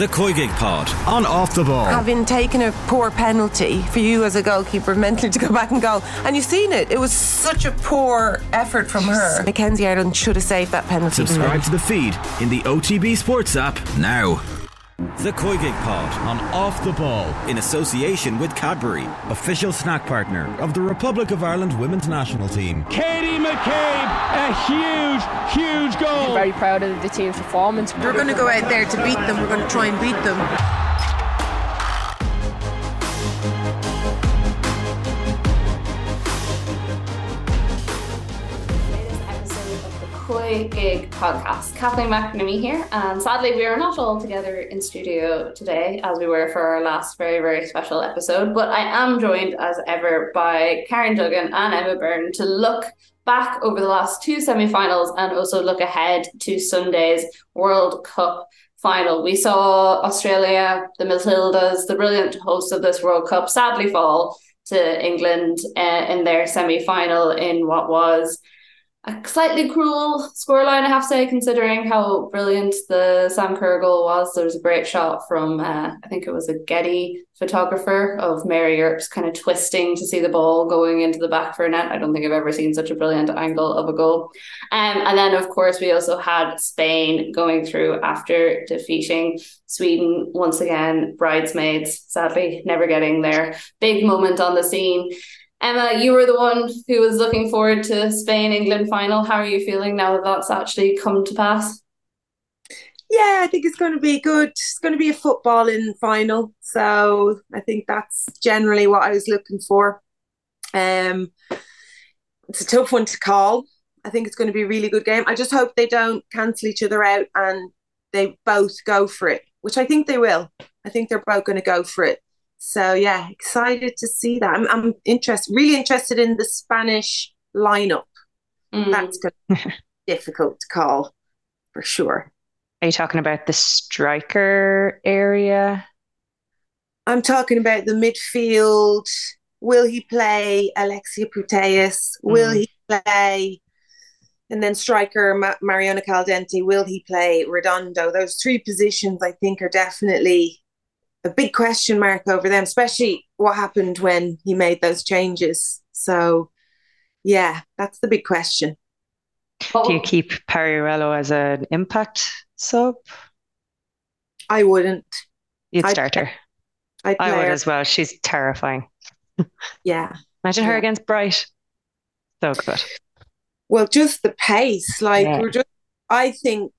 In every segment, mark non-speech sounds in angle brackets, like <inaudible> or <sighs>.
The COYGIG Pod on Off the Ball. Having taken a poor penalty for you as a goalkeeper <laughs> mentally to go back and go, and you've seen it. It was such a poor effort from her. Mackenzie Arnold should have saved that penalty. Subscribe to the feed in the OTB Sports app now. The COYGIG Pod on Off the Ball in association with Cadbury, official snack partner of the Republic of Ireland women's national team. Katie McCabe, a huge, huge goal. Very proud of the team's performance. We're going to go out there to beat them. We're going to try and beat them. COYGIG podcast. Kathleen McNamee here, and sadly, we are not all together in studio today as we were for our last very, very special episode. But I am joined as ever by Karen Duggan and Emma Byrne to look back over the last two semi finals and also look ahead to Sunday's World Cup final. We saw Australia, the Matildas, the brilliant hosts of this World Cup, sadly fall to England uh, in their semi final in what was a slightly cruel scoreline, I have to say, considering how brilliant the Sam Kerr goal was. There was a great shot from, uh, I think it was a Getty photographer of Mary Earps kind of twisting to see the ball going into the back for a net. I don't think I've ever seen such a brilliant angle of a goal. Um, and then, of course, we also had Spain going through after defeating Sweden once again, bridesmaids, sadly, never getting their big moment on the scene. Emma, you were the one who was looking forward to Spain England final. How are you feeling now that that's actually come to pass? Yeah, I think it's going to be good. It's going to be a footballing final, so I think that's generally what I was looking for. Um, it's a tough one to call. I think it's going to be a really good game. I just hope they don't cancel each other out and they both go for it, which I think they will. I think they're both going to go for it. So yeah, excited to see that. I'm, I'm interested, really interested in the Spanish lineup. Mm. That's gonna <laughs> difficult to call for sure. Are you talking about the striker area? I'm talking about the midfield. Will he play Alexia Putellas? Will mm. he play? And then striker Ma- Mariona Caldentey, will he play Redondo? Those three positions, I think, are definitely a big question mark over them, especially what happened when he made those changes. So, yeah, that's the big question. Do you keep Paralluelo as an impact sub? I wouldn't. You'd start her. I'd I would her. as well. She's terrifying. <laughs> Yeah. Imagine yeah. her against Bright. So good. Well, just the pace. Like yeah. we're just I think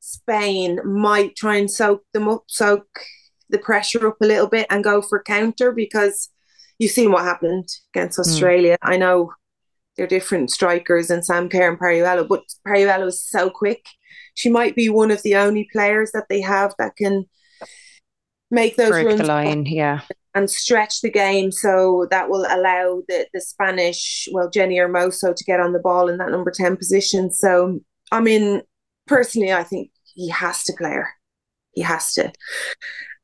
Spain might try and soak them up, soak the pressure up a little bit and go for counter because you've seen what happened against hmm. Australia. Mm. I know they're different strikers and Sam Kerr and Paralluelo, but Paralluelo is so quick. She might be one of the only players that they have that can make those Break runs the line, yeah, and stretch the game. So that will allow the the Spanish, well, Jenni Hermoso to get on the ball in that number ten position. So I mean, personally, I think he has to play her. He has to.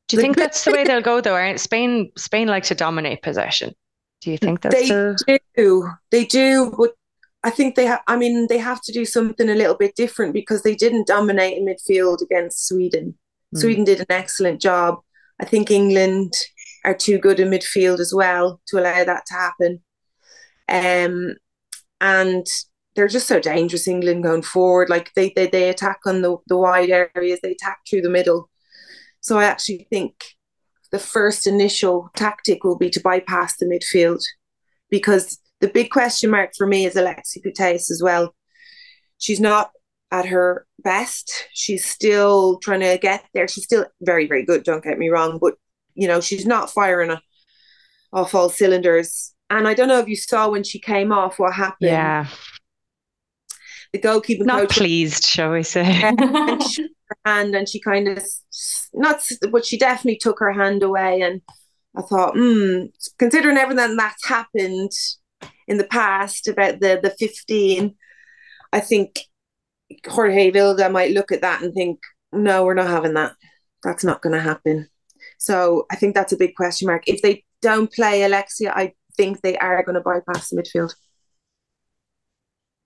Do you think that's the way they'll go though? Spain Spain like to dominate possession. Do you think that's they the... do? They do, but I think they have. I mean, they have to do something a little bit different because they didn't dominate in midfield against Sweden. Mm. Sweden did an excellent job. I think England are too good in midfield as well to allow that to happen. Um, and they're just so dangerous. England going forward, like they they, they attack on the the wide areas, they attack through the middle so I actually think the first initial tactic will be to bypass the midfield because the big question mark for me is Alexia Putellas as well. She's not at her best. She's still trying to get there. She's still very, very good, don't get me wrong, but you know, she's not firing off all cylinders. And I don't know if you saw when she came off what happened. Yeah. The goalkeeper not pleased, shall we say. <laughs> her hand and she kind of not but she definitely took her hand away and I thought, hmm, considering everything that's happened in the past about the the 15, I think Jorge Vilda might look at that and think, no, we're not having that. That's not going to happen. So I think that's a big question mark. If they don't play Alexia, I think they are going to bypass the midfield.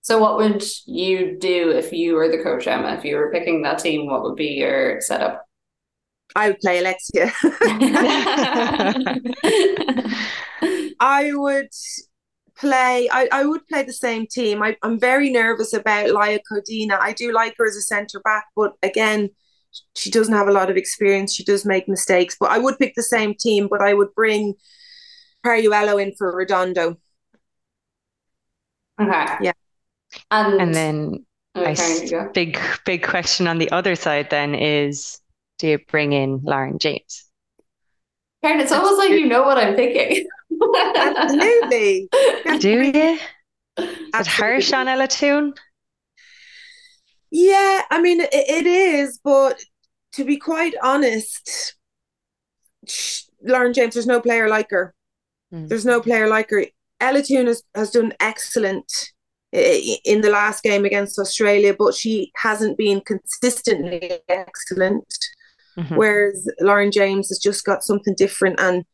So, what would you do if you were the coach, Emma? If you were picking that team, what would be your setup? I would play Alexia. <laughs> I would play I, I would play the same team. I, I'm very nervous about Laia Codina. I do like her as a centre back, but again, she doesn't have a lot of experience. She does make mistakes. But I would pick the same team, but I would bring Paralluelo in for Redondo. Okay. Yeah. And, And then Okay, I s- you big big question on the other side then is do you bring in Lauren James? Karen, it's almost like you know what I'm thinking. Absolutely. <laughs> Do you? Is it Absolutely. harsh on Ella Toone? Yeah, I mean it, it is, but to be quite honest, sh- Lauren James, there's no player like her. Mm. There's no player like her. Ella Toone has, has done excellent i- in the last game against Australia, but she hasn't been consistently excellent. Mhm. Whereas Lauren James has just got something different, and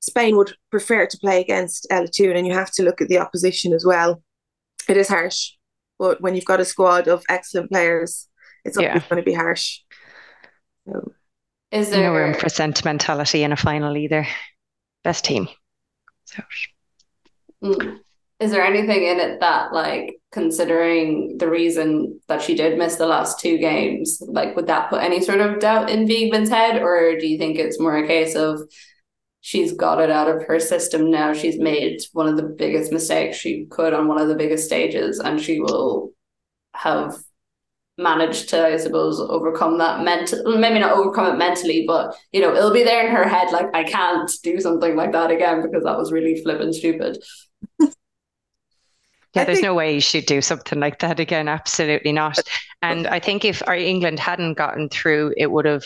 Spain would prefer to play against Ella Toone, and you have to look at the opposition as well. It is harsh, but when you've got a squad of excellent players, it's always Yeah. going to be harsh. So, Is No room for sentimentality in a final either. Best team. So Mm. Is there anything in it that, like, considering the reason that she did miss the last two games, like, would that put any sort of doubt in Wiegman's head, or do you think it's more a case of she's got it out of her system now? She's made one of the biggest mistakes she could on one of the biggest stages, and she will have managed to, I suppose, overcome that mental, maybe not overcome it mentally, but you know, it'll be there in her head, like, I can't do something like that again because that was really flippin' stupid. Yeah, there's think- no way she'd do something like that again. Absolutely not. And I think if our England hadn't gotten through, it would have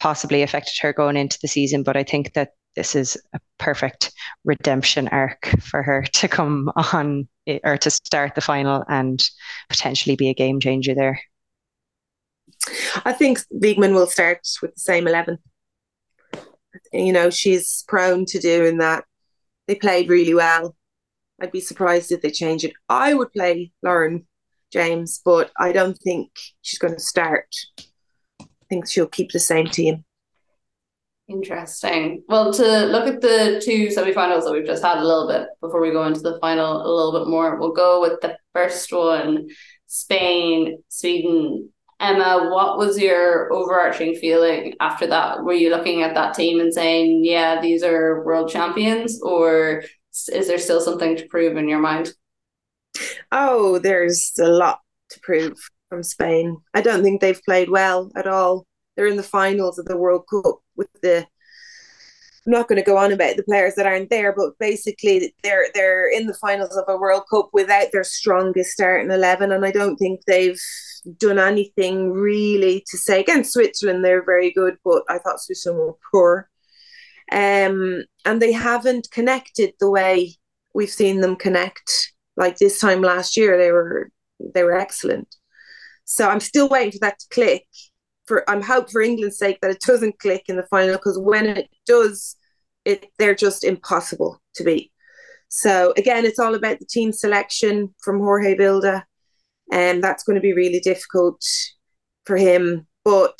possibly affected her going into the season. But I think that this is a perfect redemption arc for her <laughs> to come on eh, or to start the final and potentially be a game changer there. I think Wiegman will start with the same 11. You know, she's prone to doing that. They played really well. I'd be surprised if they change it. I would play Lauren James, but I don't think she's going to start. I think she'll keep the same team. Interesting. Well, to look at the two semifinals that we've just had a little bit before we go into the final a little bit more, we'll go with the first one Spain, Sweden. Emma, what was your overarching feeling after that? Were you looking at that team and saying, yeah, these are world champions, or is there still something to prove in your mind? Oh, there's a lot to prove from Spain. I don't think they've played well at all. They're in the finals of the World Cup with the. I'm not going to go on about the players that aren't there, but basically they're they're in the finals of a World Cup without their strongest starting eleven, and I don't think they've done anything really to say against Switzerland. They're very good, but I thought Switzerland were poor, um, and they haven't connected the way we've seen them connect. Like this time last year, they were they were excellent. So I'm still waiting for that to click. For I'm hope for England's sake that it doesn't click in the final because when it does, it they're just impossible to beat. So again, it's all about the team selection from Jorge Vilda, and that's going to be really difficult for him. But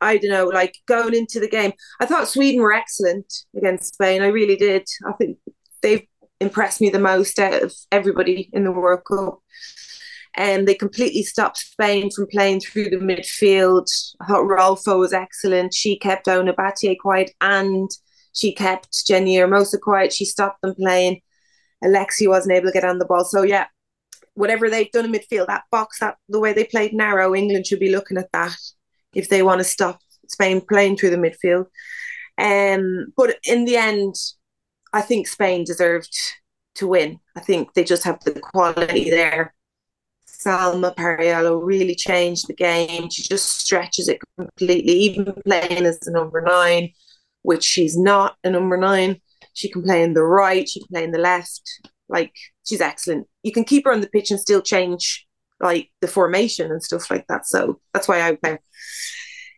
I don't know, like going into the game, I thought Sweden were excellent against Spain. I really did. I think they've impressed me the most out of everybody in the World Cup. And they completely stopped Spain from playing through the midfield. I thought Rolfo was excellent. She kept Ona Batlle quiet and she kept Jenni Hermoso quiet. She stopped them playing. Alexi wasn't able to get on the ball. So yeah, whatever they've done in midfield, that box, that the way they played narrow, England should be looking at that if they want to stop Spain playing through the midfield. Um, but in the end, I think Spain deserved to win. I think they just have the quality there. Salma Paralluelo really changed the game. She just stretches it completely, even playing as a number nine, which she's not a number nine. She can play in the right, she can play in the left. Like she's excellent. You can keep her on the pitch and still change like the formation and stuff like that. So that's why I play.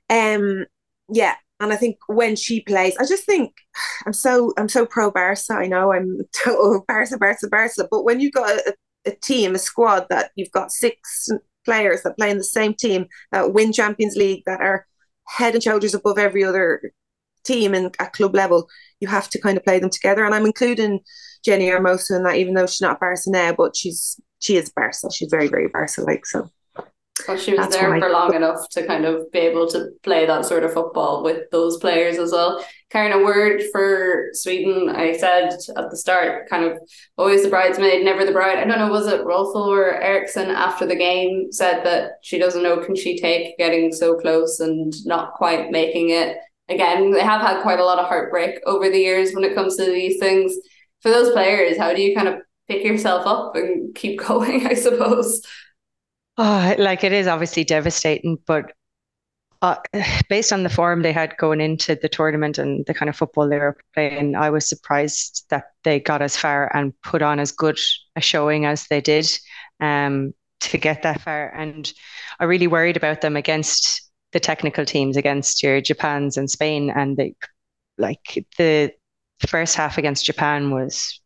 Um, yeah, and I think when she plays, I just think <sighs> I'm so I'm so pro Barca. I know I'm <laughs> total Barca, Barca, Barca. But when you've got a, a team, a squad that you've got six players that play in the same team that win Champions League that are head and shoulders above every other team and at club level. You have to kind of play them together. And I'm including Jenni Hermoso in that, even though she's not a Barca now, but she's she is Barca. She's very, very Barca like. So well, she was That's there for long enough to kind of be able to play that sort of football with those players as well. Karen, a word for Sweden. I said at the start, kind of always the bridesmaid, never the bride. I don't know, was it Rolfo or Eriksson after the game said that she doesn't know can she take getting so close and not quite making it. Again, they have had quite a lot of heartbreak over the years when it comes to these things. For those players, how do you kind of pick yourself up and keep <laughs> going, I suppose? Oh, like it is obviously devastating, but uh, <sighs> based on the form they had going into the tournament and the kind of football they were playing, I was surprised that they got as far and put on as good a showing as they did um, to get that far. And I really worried about them against the technical teams, against your Japans and Spain, and they like the first half against Japan was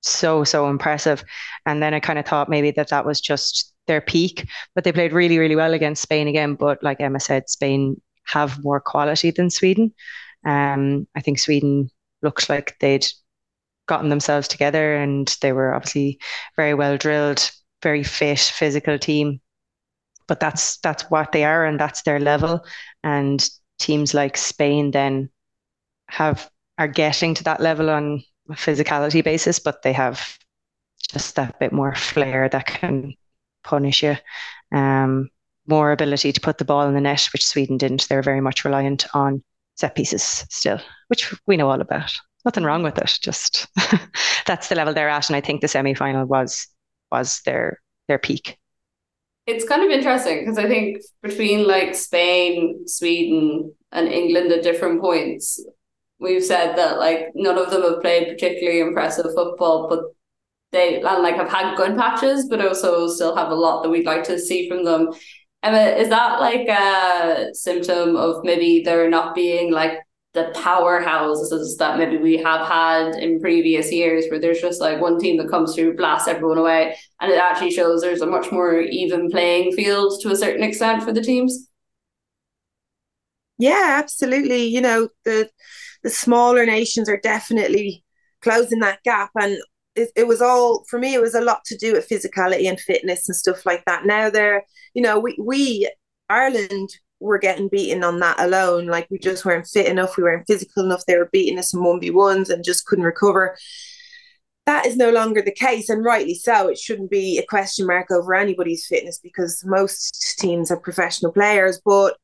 so so impressive, and then I kind of thought maybe that that was just their peak, but they played really, really well against Spain again. But like Emma said, Spain have more quality than Sweden. Um, I think Sweden looked like they'd gotten themselves together and they were obviously very well drilled, very fit, physical team. But that's that's what they are and that's their level. And teams like Spain then have are getting to that level on physicality basis, but they have just that bit more flair that can punish you. Um, more ability to put the ball in the net, which Sweden didn't. They're very much reliant on set pieces still, which we know all about. Nothing wrong with it. Just <laughs> that's the level they're at, and I think the semi final was was their their peak. It's kind of interesting because I think between like Spain, Sweden, and England at different points, we've said that like none of them have played particularly impressive football, but they and like have had good patches, but also still have a lot that we'd like to see from them. Emma, is that like a symptom of maybe they're not being like the powerhouses that maybe we have had in previous years where there's just like one team that comes through, blasts everyone away, and it actually shows there's a much more even playing field to a certain extent for the teams? Yeah, absolutely. You know, the the smaller nations are definitely closing that gap and it, it was all for me it was a lot to do with physicality and fitness and stuff like that. Now they're you know we we ireland were getting beaten on that alone. Like we just weren't fit enough we weren't physical enough. They were beating us in 1v1s and just couldn't recover. That is no longer the case and rightly so. It shouldn't be a question mark over anybody's fitness because most teams are professional players but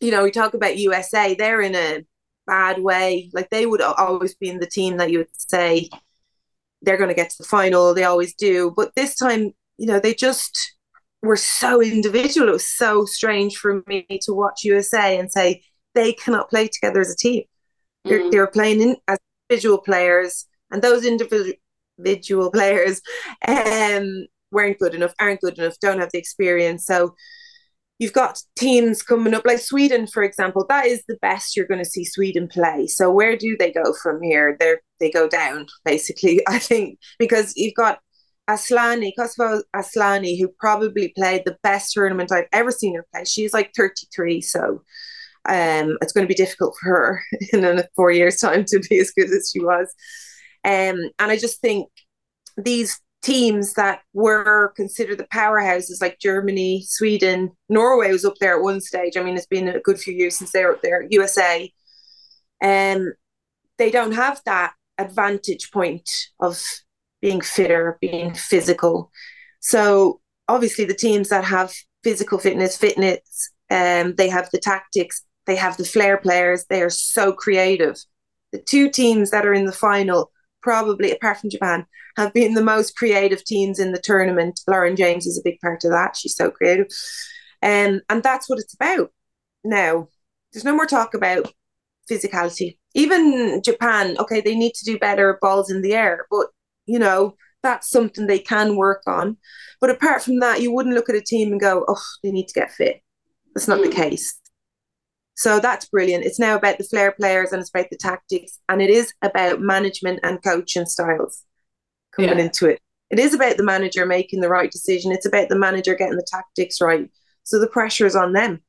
you know we talk about usa they're in a bad way like they would always be in the team that you would say they're going to get to the final. They always do. But this time, you know, they just were so individual. It was so strange for me to watch USA and say they cannot play together as a team. Mm-hmm. They're, they're playing in, as individual players, and those individual individual players <laughs> um, weren't good enough, aren't good enough, don't have the experience. So you've got teams coming up like Sweden, for example. That is the best you're going to see Sweden play. So where do they go from here? They they go down basically. <laughs> I think because you've got Asllani, Kosovare Asllani, who probably played the best tournament I've ever seen her play. She's like 33, so um, it's going to be difficult for her <laughs> in four years' time to be as good as she was. Um, and I just think these teams that were considered the powerhouses like Germany, Sweden, Norway was up there at one stage. I mean, it's been a good few years since they were up there, USA. Um, they don't have that advantage point of being fitter, being physical. So obviously the teams that have physical fitness, fitness, um, they have the tactics, they have the flair players, they are so creative. The two teams that are in the final probably, apart from Japan, have been the most creative teams in the tournament. Lauren James is a big part of that. She's so creative. Um, and that's what it's about. Now, there's no more talk about physicality. Even Japan, okay, they need to do better balls in the air, but you know, that's something they can work on. But apart from that, you wouldn't look at a team and go, oh, they need to get fit. That's not mm. the case. So that's brilliant. It's now about the flair players and it's about the tactics and it is about management and coaching styles coming yeah. into it. It is about the manager making the right decision. It's about the manager getting the tactics right. So the pressure is on them.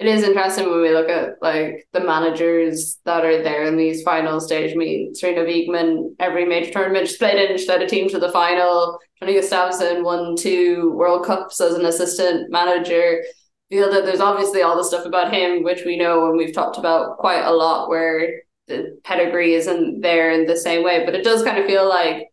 it is interesting when we look at like the managers that are there in these final stage. Mean, Sarina Wiegman, every major tournament, she's played in, she led a team to the final. Tony Gustavsson won two World Cups as an assistant manager. Feel that there's obviously all the stuff about him, which we know and we've talked about quite a lot, where the pedigree isn't there in the same way. But it does kind of feel like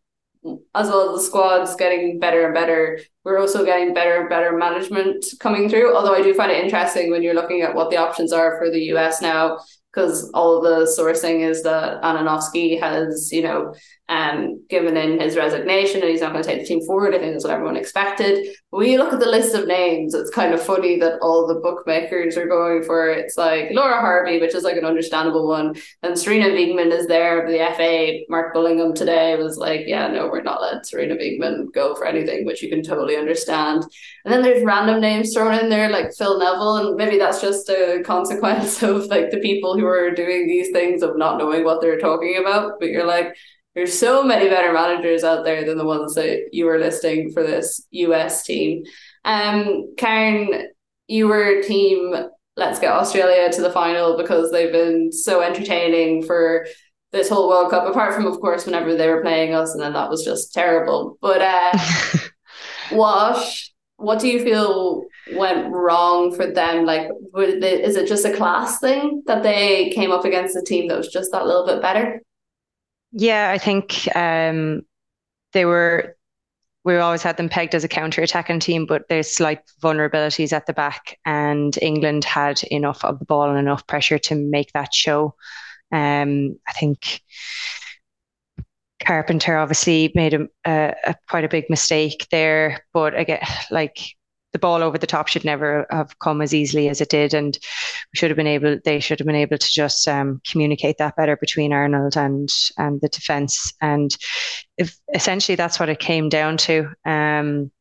as well as the squad's getting better and better, we're also getting better and better management coming through. Although I do find it interesting when you're looking at what the options are for the US now, because all the sourcing is that Andonovski has, you know, um, given in his resignation and he's not going to take the team forward. I think that's what everyone expected. When you look at the list of names, it's kind of funny that all the bookmakers are going for it. it's like Laura Harvey, which is like an understandable one. And Sarina Wiegman is there. The FA, Mark Bullingham today was like, yeah, no, we're not letting Sarina Wiegman go for anything, which you can totally understand. And then there's random names thrown in there like Phil Neville, and maybe that's just a consequence <laughs> of like the people who are doing these things of not knowing what they're talking about. But you're like, there's so many better managers out there than the ones that you were listing for this US team. Um, Karen, you were team let's get Australia to the final because they've been so entertaining for this whole World Cup, apart from of course whenever they were playing us and then that was just terrible. But uh <laughs> what what do you feel went wrong for them? Like is it just a class thing that they came up against a team that was just that little bit better? Yeah, I think um, they were. We always had them pegged as a counter-attacking team, but there's slight vulnerabilities at the back, and England had enough of the ball and enough pressure to make that show. Um, I think Carpenter obviously made a, a, a, quite a big mistake there, but again, like the ball over the top should never have come as easily as it did, and we should have been able. They should have been able to just um, communicate that better between Arnold and and the defense. And if essentially that's what it came down to. Um,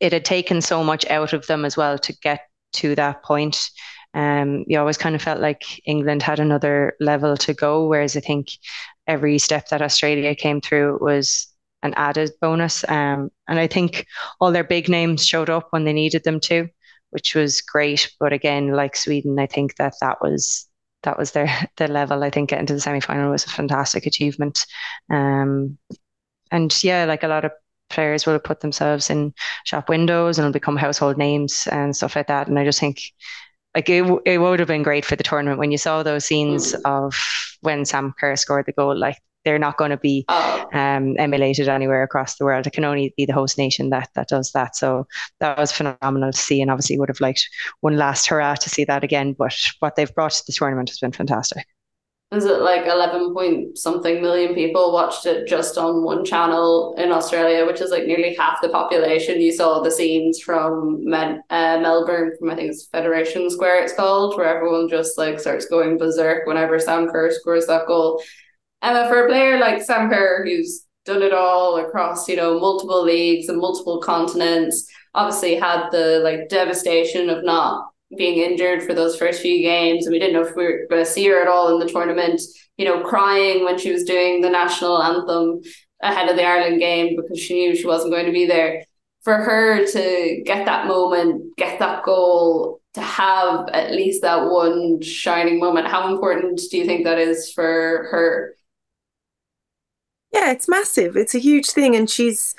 it had taken so much out of them as well to get to that point. Um, you always kind of felt like England had another level to go, whereas I think every step that Australia came through was an added bonus. Um, and I think all their big names showed up when they needed them to, which was great. But again, like Sweden, I think that that was that was their <laughs> the level. I think getting to the semi final was a fantastic achievement. Um, and yeah, like a lot of players will have put themselves in shop windows and will become household names and stuff like that. And I just think like it, it would have been great for the tournament when you saw those scenes mm. of when Sam Kerr scored the goal. Like they're not going to be oh. um, emulated anywhere across the world. It can only be the host nation that that does that. So that was phenomenal to see, and obviously would have liked one last hurrah to see that again. But what they've brought to the tournament has been fantastic. Is it like 11 point something million people watched it just on one channel in Australia, which is like nearly half the population? You saw the scenes from Men- uh, Melbourne, from I think it's Federation Square, it's called, where everyone just like starts going berserk whenever Sam Kerr scores that goal. Emma, for a player like Sam Kerr, who's done it all across, you know, multiple leagues and multiple continents, obviously had the like devastation of not being injured for those first few games, and we didn't know if we were going to see her at all in the tournament. You know, crying when she was doing the national anthem ahead of the Ireland game because she knew she wasn't going to be there. For her to get that moment, get that goal, to have at least that one shining moment, how important do you think that is for her? Yeah, it's massive. It's a huge thing, and she's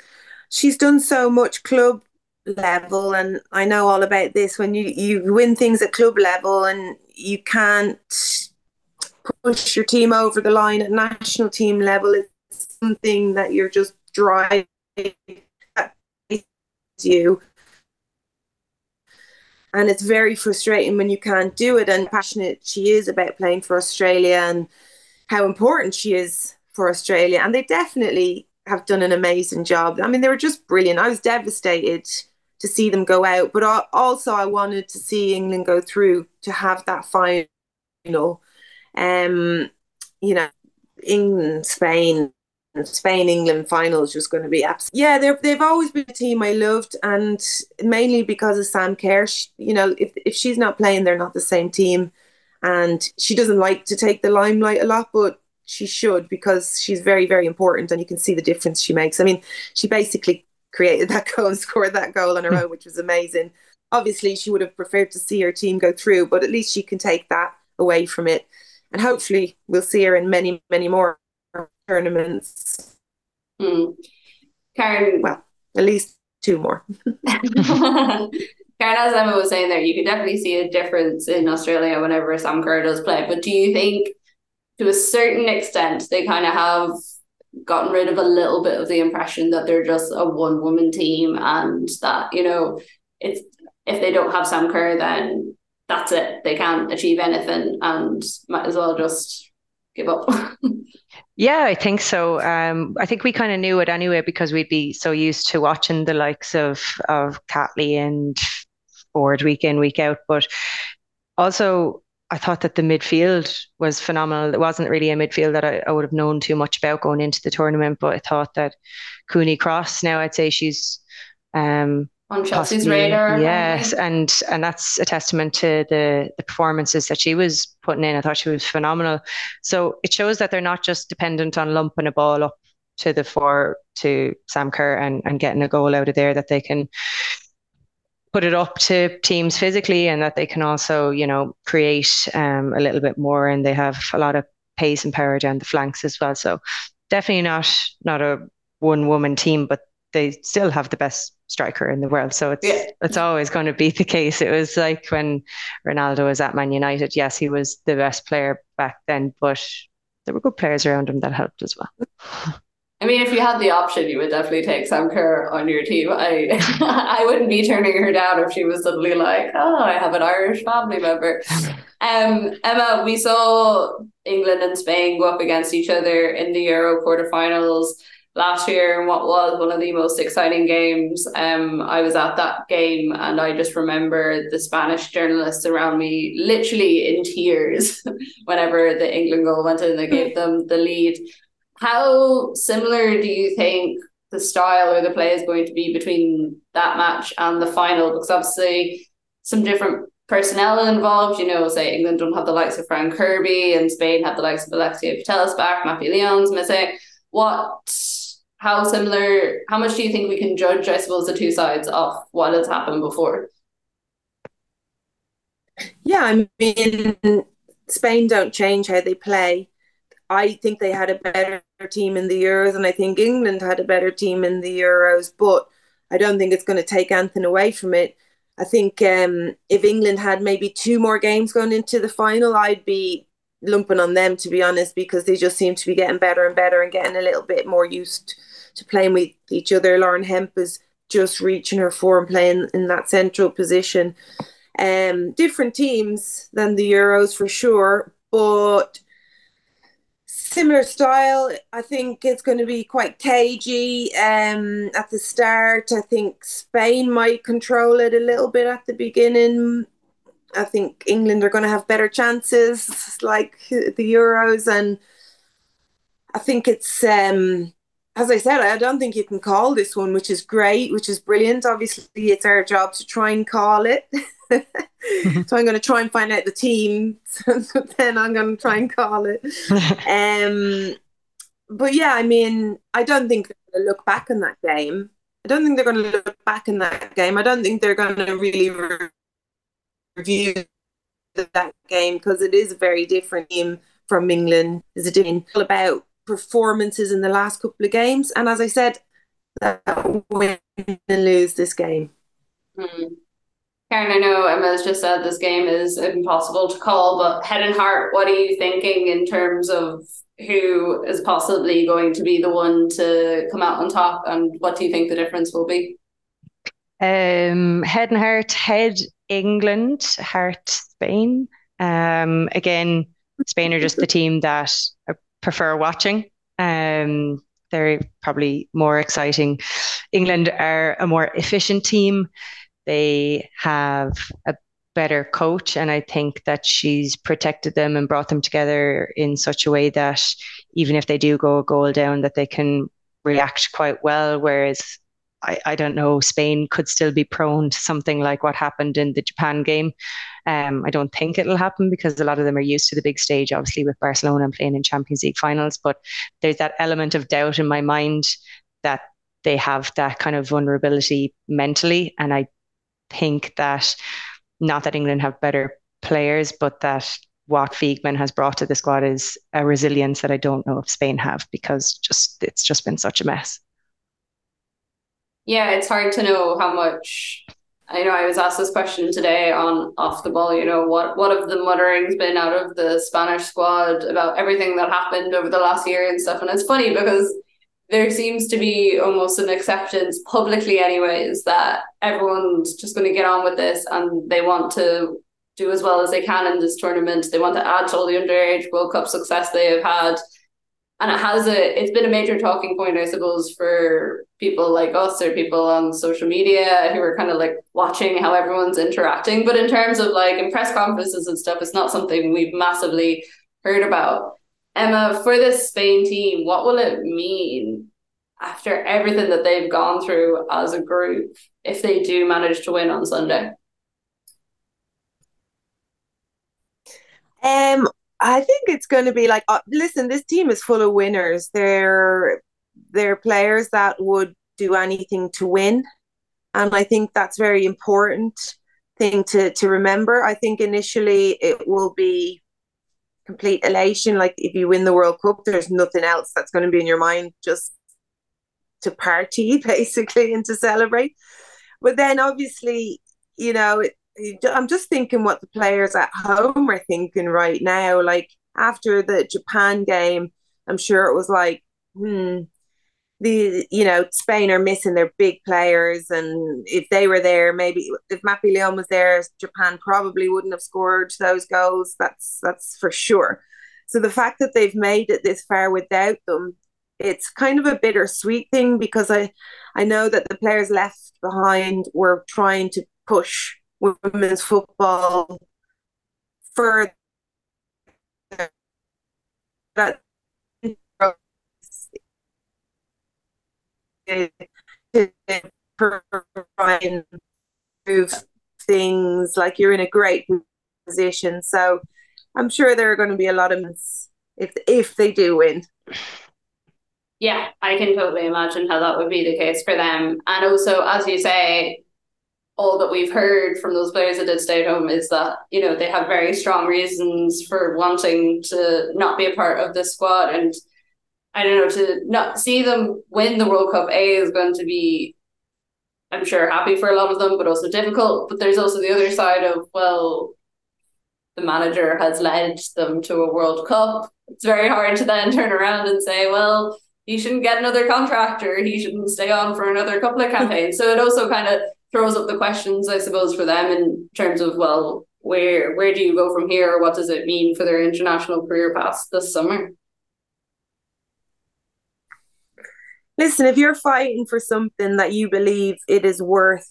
she's done so much club level, and I know all about this. When you you win things at club level, and you can't push your team over the line at national team level, it's something that you're just driving you. And it's very frustrating when you can't do it. And passionate she is about playing for Australia and how important she is for Australia, and they definitely have done an amazing job. I mean, they were just brilliant. I was devastated to see them go out, but also I wanted to see England go through to have that final. Um, you know, England, Spain, Spain, England final is just going to be absolutely. Yeah, they've they've always been a team I loved, and mainly because of Sam Kerr. She, you know, if if she's not playing, they're not the same team, and she doesn't like to take the limelight a lot, but she should because she's very, very important and you can see the difference she makes. I mean, she basically created that goal and <laughs> scored that goal on her own, which was amazing. obviously she would have preferred to see her team go through, but at least she can take that away from it. And hopefully we'll see her in many, many more tournaments. Mm. Karen. Well, at least two more. <laughs> Karen, as Emma was saying there, you can definitely see a difference in Australia whenever Sam Kerr does play. But do you think to a certain extent they kind of have gotten rid of a little bit of the impression that they're just a one woman team and that, you know, it's if they don't have Sam Kerr then that's it. They can't achieve anything and might as well just give up. <laughs> yeah, I think so. Um, I think we kind of knew it anyway because we'd be so used to watching the likes of of Catley and Ford week in, week out. But also I thought that the midfield was phenomenal. It wasn't really a midfield that I, I, would have known too much about going into the tournament, but I thought that Cooney Cross, now I'd say she's um, on Chelsea's radar. Yes, and and that's a testament to the the performances that she was putting in. I thought she was phenomenal. So it shows that they're not just dependent on lumping a ball up to the four to Sam Kerr and, and getting a goal out of there that they can put it up to teams physically and that they can also, you know, create um, a little bit more and they have a lot of pace and power down the flanks as well. So definitely not not a one woman team, but they still have the best striker in the world. So it's yeah. it's always going to be the case. It was like when Ronaldo was at Man United. Yes, he was the best player back then, but there were good players around him that helped as well. <laughs> I mean, if you had the option, you would definitely take Sam Kerr on your team. I <laughs> I wouldn't be turning her down if she was suddenly like, oh, I have an Irish family member. <laughs> Um, Emma, we saw England and Spain go up against each other in the Euro quarterfinals last year in what was one of the most exciting games. Um, I was at that game and I just remember the Spanish journalists around me literally in tears <laughs> whenever the England goal went in. They gave them the lead. How similar do you think the style or the play is going to be between that match and the final? Because obviously, some different personnel involved. You know, say England don't have the likes of Fran Kirby, and Spain have the likes of Alexia Putellas back, Mapi León's missing. What? How similar? How much do you think we can judge? I suppose the two sides of what has happened before. Yeah, I mean, Spain don't change how they play. I think they had a better team in the Euros, and I think England had a better team in the Euros, but I don't think it's going to take anything away from it. I think um, if England had maybe two more games going into the final, I'd be lumping on them to be honest, because they just seem to be getting better and better and getting a little bit more used to playing with each other. Lauren Hemp is just reaching her form, playing in that central position. Um, different teams than the Euros for sure, but similar style. I think it's going to be quite cagey um, at the start. I think Spain might control it a little bit at the beginning. I think England are going to have better chances, like the Euros, and I think it's. Um, as I said, I don't think you can call this one, which is great, which is brilliant. Obviously, it's our job to try and call it. <laughs> so I'm going to try and find out the team. <laughs> then I'm going to try and call it. <laughs> um, but yeah, I mean, I don't think they're going to look back in that game. I don't think they're going to look back in that game. I don't think they're going to really re- review that game because it is a very different team from England. It's a different about performances in the last couple of games. And as I said, win and lose this game. Mm. Karen, I know Emma's just said this game is impossible to call, but head and heart, what are you thinking in terms of who is possibly going to be the one to come out on top, and what do you think the difference will be? Um, head and heart, head England, heart Spain. Um, again, Spain are just the team that I prefer watching. Um, they're probably more exciting. England are a more efficient team. They have a better coach, and I think that she's protected them and brought them together in such a way that even if they do go a goal down, that they can react quite well. Whereas I, I don't know, Spain could still be prone to something like what happened in the Japan game. Um, I don't think it'll happen because a lot of them are used to the big stage, obviously, with Barcelona and playing in Champions League finals. But there's that element of doubt in my mind that they have that kind of vulnerability mentally. And I think that not that England have better players, but that what Wiegman has brought to the squad is a resilience that I don't know if Spain have because just it's just been such a mess. Yeah, it's hard to know how much. I know I was asked this question today on off the ball. You know what what have the mutterings been out of the Spanish squad about everything that happened over the last year and stuff? And it's funny because there seems to be almost an acceptance publicly, anyways, that everyone's just going to get on with this and they want to do as well as they can in this tournament. They want to add to all the underage World Cup success they have had. And it has a it's been a major talking point, I suppose, for people like us or people on social media who are kind of like watching how everyone's interacting. But in terms of like in press conferences and stuff, it's not something we've massively heard about. Emma, for this Spain team, what will it mean after everything that they've gone through as a group if they do manage to win on Sunday? Um, I think it's going to be like, uh, listen, this team is full of winners. They're they're players that would do anything to win, and I think that's very important thing to to remember. I think initially it will be complete elation. Like if you win the World Cup, there's nothing else that's going to be in your mind, just to party <laughs> basically and to celebrate. But then obviously, you know, it, I'm just thinking what the players at home are thinking right now. Like after the Japan game, I'm sure it was like, hmm, the you know Spain are missing their big players, and if they were there, maybe if Mapi León was there, Japan probably wouldn't have scored those goals. That's that's for sure. So the fact that they've made it this far without them, it's kind of a bittersweet thing because I I know that the players left behind were trying to push women's football further. That to improve things like you're in a great position. So i'm sure there are going to be a lot of if if they do win. Yeah i can totally imagine how that would be the case for them. And also as you say all that we've heard from those players that did stay at home is that you know they have very strong reasons for wanting to not be a part of the squad and I don't know, to not see them win the World Cup A is going to be, I'm sure, happy for a lot of them, but also difficult. But there's also the other side of, well, the manager has led them to a World Cup. It's very hard to then <laughs> turn around and say, well, he shouldn't get another contract or he shouldn't stay on for another couple of <laughs> campaigns. so it also kind of throws up the questions, I suppose, for them in terms of, well, where where do you go from here? What does it mean for their international career path this summer? Listen, if you're fighting for something that you believe it is worth,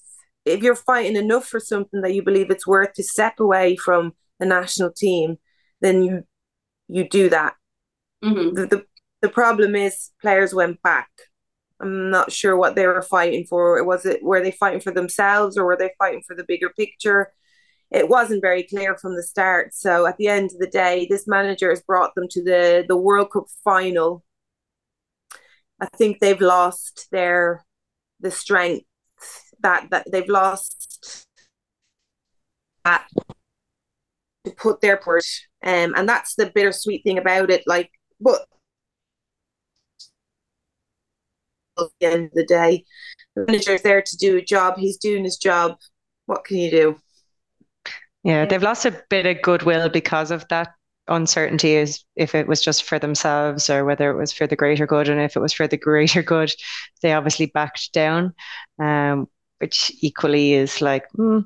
if you're fighting enough for something that you believe it's worth to step away from the national team, then you you do that. Mm-hmm. The, the the problem is players went back. I'm not sure what they were fighting for. Was it were they fighting for themselves or were they fighting for the bigger picture? It wasn't very clear from the start. So at the end of the day, this manager has brought them to the the World Cup final I think they've lost their the strength that that they've lost that to put their part um and that's the bittersweet thing about it like but at the end of the day the manager's there to do a job he's doing his job what can you do? Yeah. they've lost a bit of goodwill because of that uncertainty is if it was just for themselves or whether it was for the greater good. And if it was for the greater good, they obviously backed down, um, which equally is like, mm.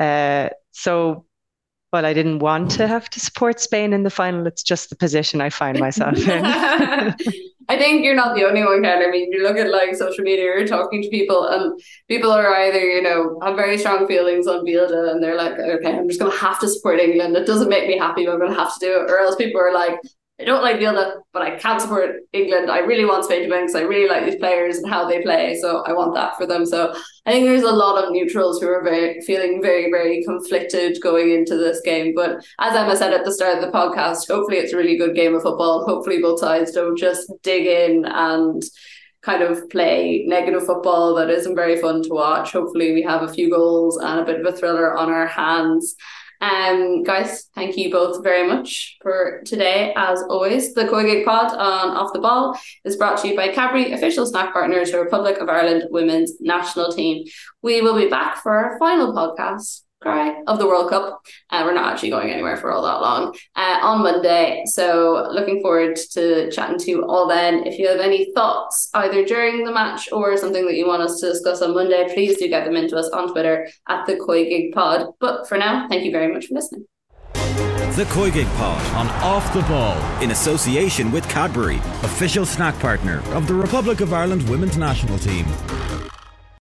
uh, so. Well, I didn't want to have to support Spain in the final. It's just the position I find myself in. <laughs> I think you're not the only one, Ken. I mean, you look at like social media, you're talking to people, and people are either, you know, have very strong feelings on Vilda and they're like, okay, I'm just going to have to support England. It doesn't make me happy, but I'm going to have to do it. Or else people are like, I don't like Vilda, but I can't support England. I really want Spain to win because I really like these players and how they play. So I want that for them. So I think there's a lot of neutrals who are very feeling very, very conflicted going into this game. But as Emma said at the start of the podcast, hopefully it's a really good game of football. Hopefully both sides don't just dig in and kind of play negative football that isn't very fun to watch. Hopefully, we have a few goals and a bit of a thriller on our hands. Um, guys, thank you both very much for today. As always, the COYGIG Pod on Off the Ball is brought to you by Cadbury, official snack partner to Republic of Ireland women's national team. We will be back for our final podcast cry of the World Cup. Uh, we're not actually going anywhere for all that long uh, on Monday. So looking forward to chatting to you all then. If you have any thoughts either during the match or something that you want us to discuss on Monday, please do get them into us on Twitter at the COYGIG Pod. But for now, thank you very much for listening. The COYGIG Pod on Off the Ball in association with Cadbury, official snack partner of the Republic of Ireland women's national team.